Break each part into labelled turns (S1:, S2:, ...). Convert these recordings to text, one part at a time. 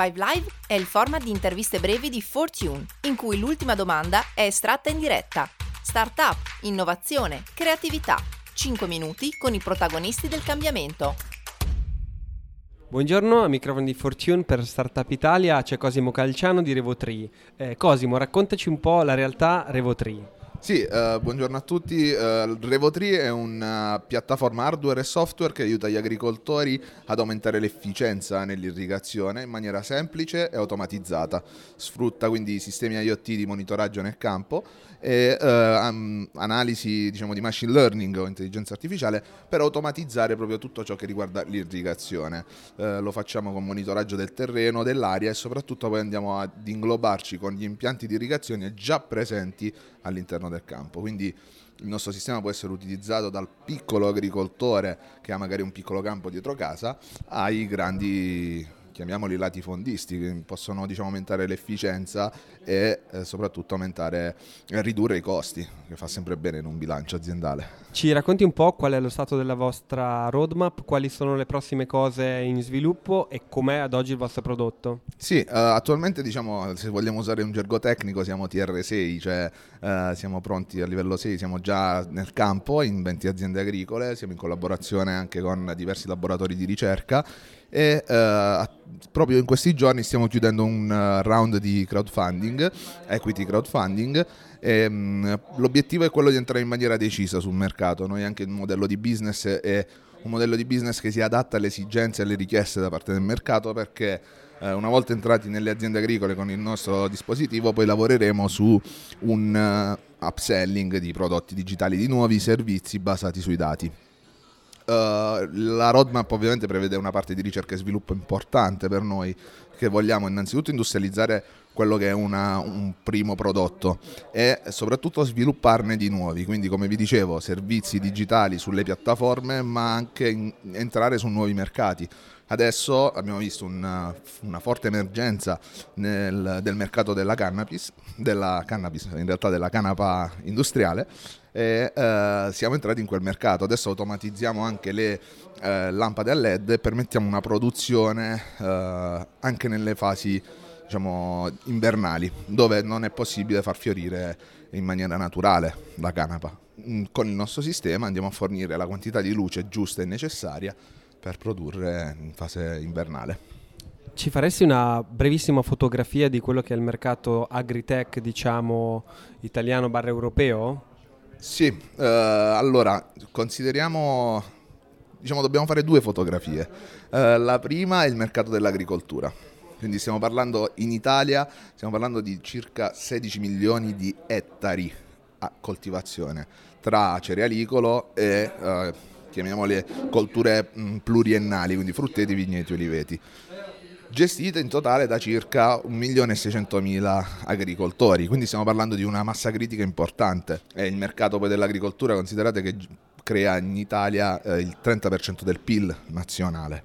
S1: Five Live è il format di interviste brevi di Fortune, in cui l'ultima domanda è estratta in diretta. Startup, innovazione, creatività. 5 minuti con i protagonisti del cambiamento.
S2: Buongiorno, a microfono di Fortune per Startup Italia c'è Cosimo Calciano di Revo3. Eh, Cosimo, raccontaci un po' la realtà Revo3.
S3: Sì, uh, buongiorno a tutti. Uh, Revo3 è una piattaforma hardware e software che aiuta gli agricoltori ad aumentare l'efficienza nell'irrigazione in maniera semplice e automatizzata. Sfrutta quindi sistemi IoT di monitoraggio nel campo e uh, um, analisi diciamo, di machine learning o intelligenza artificiale per automatizzare proprio tutto ciò che riguarda l'irrigazione. lo facciamo con monitoraggio del terreno, dell'aria e soprattutto poi andiamo ad inglobarci con gli impianti di irrigazione già presenti all'interno del campo. Quindi il nostro sistema può essere utilizzato dal piccolo agricoltore che ha magari un piccolo campo dietro casa ai grandi chiamiamoli latifondisti, che possono diciamo, aumentare l'efficienza e eh, soprattutto aumentare, eh, ridurre i costi, che fa sempre bene in un bilancio aziendale.
S2: Ci racconti un po' qual è lo stato della vostra roadmap, quali sono le prossime cose in sviluppo e com'è ad oggi il vostro prodotto?
S3: Sì, uh, attualmente diciamo, se vogliamo usare un gergo tecnico siamo TR6, cioè uh, siamo pronti a livello 6, siamo già nel campo in 20 aziende agricole, siamo in collaborazione anche con diversi laboratori di ricerca e uh, proprio in questi giorni stiamo chiudendo un uh, round di crowdfunding, equity crowdfunding. E, um, l'obiettivo è quello di entrare in maniera decisa sul mercato. Noi anche il modello di business è un modello di business che si adatta alle esigenze e alle richieste da parte del mercato perché uh, una volta entrati nelle aziende agricole con il nostro dispositivo poi lavoreremo su un upselling di prodotti digitali di nuovi servizi basati sui dati. Uh, la roadmap ovviamente prevede una parte di ricerca e sviluppo importante per noi, che vogliamo innanzitutto industrializzare quello che è una, un primo prodotto e soprattutto svilupparne di nuovi, quindi come vi dicevo servizi digitali sulle piattaforme ma anche in, entrare su nuovi mercati. Adesso abbiamo visto una, una forte emergenza nel, del mercato della cannabis, della cannabis, in realtà della canapa industriale, e eh, siamo entrati in quel mercato. Adesso automatizziamo anche le eh, lampade a LED e permettiamo una produzione eh, anche nelle fasi diciamo, invernali, dove non è possibile far fiorire in maniera naturale la canapa. Mm, con il nostro sistema andiamo a fornire la quantità di luce giusta e necessaria per produrre in fase invernale.
S2: Ci faresti una brevissima fotografia di quello che è il mercato agritech, diciamo, italiano barra europeo?
S3: Sì, eh, allora, consideriamo, diciamo, dobbiamo fare due fotografie. Eh, la prima è il mercato dell'agricoltura. Quindi stiamo parlando in Italia, stiamo parlando di circa 16 milioni di ettari a coltivazione tra cerealicolo e eh, chiamiamole colture mm, pluriennali, quindi frutteti, vigneti, oliveti gestite in totale da circa 1.600.000 agricoltori, quindi stiamo parlando di una massa critica importante. E il mercato poi dell'agricoltura, considerate che crea in Italia eh, il 30% del PIL nazionale.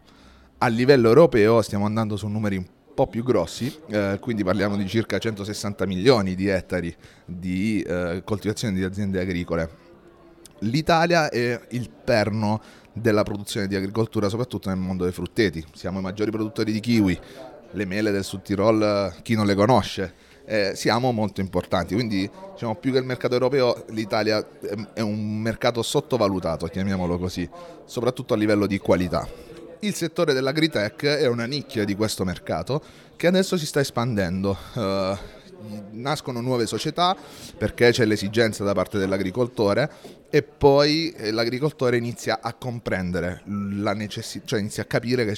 S3: A livello europeo stiamo andando su numeri un po' più grossi, eh, quindi parliamo di circa 160 milioni di ettari di eh, coltivazione di aziende agricole l'Italia è il perno della produzione di agricoltura, soprattutto nel mondo dei frutteti. Siamo i maggiori produttori di kiwi, le mele del Sud Tirol, chi non le conosce. Eh, siamo molto importanti, quindi diciamo, più che il mercato europeo l'Italia è un mercato sottovalutato, chiamiamolo così, soprattutto a livello di qualità. Il settore dell'agritech è una nicchia di questo mercato che adesso si sta espandendo. Uh, nascono nuove società perché c'è l'esigenza da parte dell'agricoltore e poi eh, l'agricoltore inizia a comprendere la necessità, cioè inizia a capire che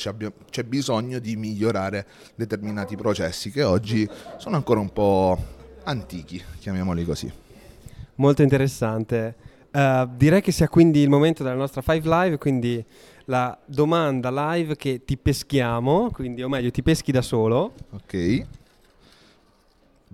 S3: c'è bisogno di migliorare determinati processi che oggi sono ancora un po' antichi, chiamiamoli così.
S2: Molto interessante. Uh, direi che sia quindi il momento della nostra Five Live, quindi la domanda live che ti peschiamo, quindi o meglio ti peschi da solo.
S3: Ok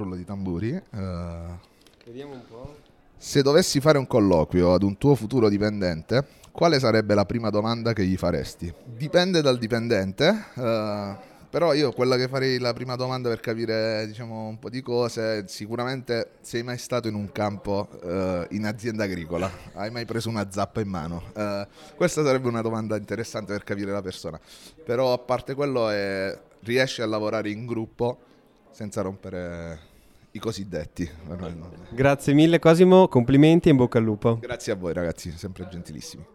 S3: rullo di tamburi. Uh, Vediamo un po'. Se dovessi fare un colloquio ad un tuo futuro dipendente, quale sarebbe la prima domanda che gli faresti? Dipende dal dipendente, uh, però io quella che farei la prima domanda per capire diciamo, un po' di cose, sicuramente sei mai stato in un campo uh, in azienda agricola? Hai mai preso una zappa in mano? Uh, questa sarebbe una domanda interessante per capire la persona, però a parte quello è riesce a lavorare in gruppo senza rompere i cosiddetti.
S2: Grazie mille Cosimo, complimenti e in bocca al lupo.
S3: Grazie a voi ragazzi, sempre gentilissimi.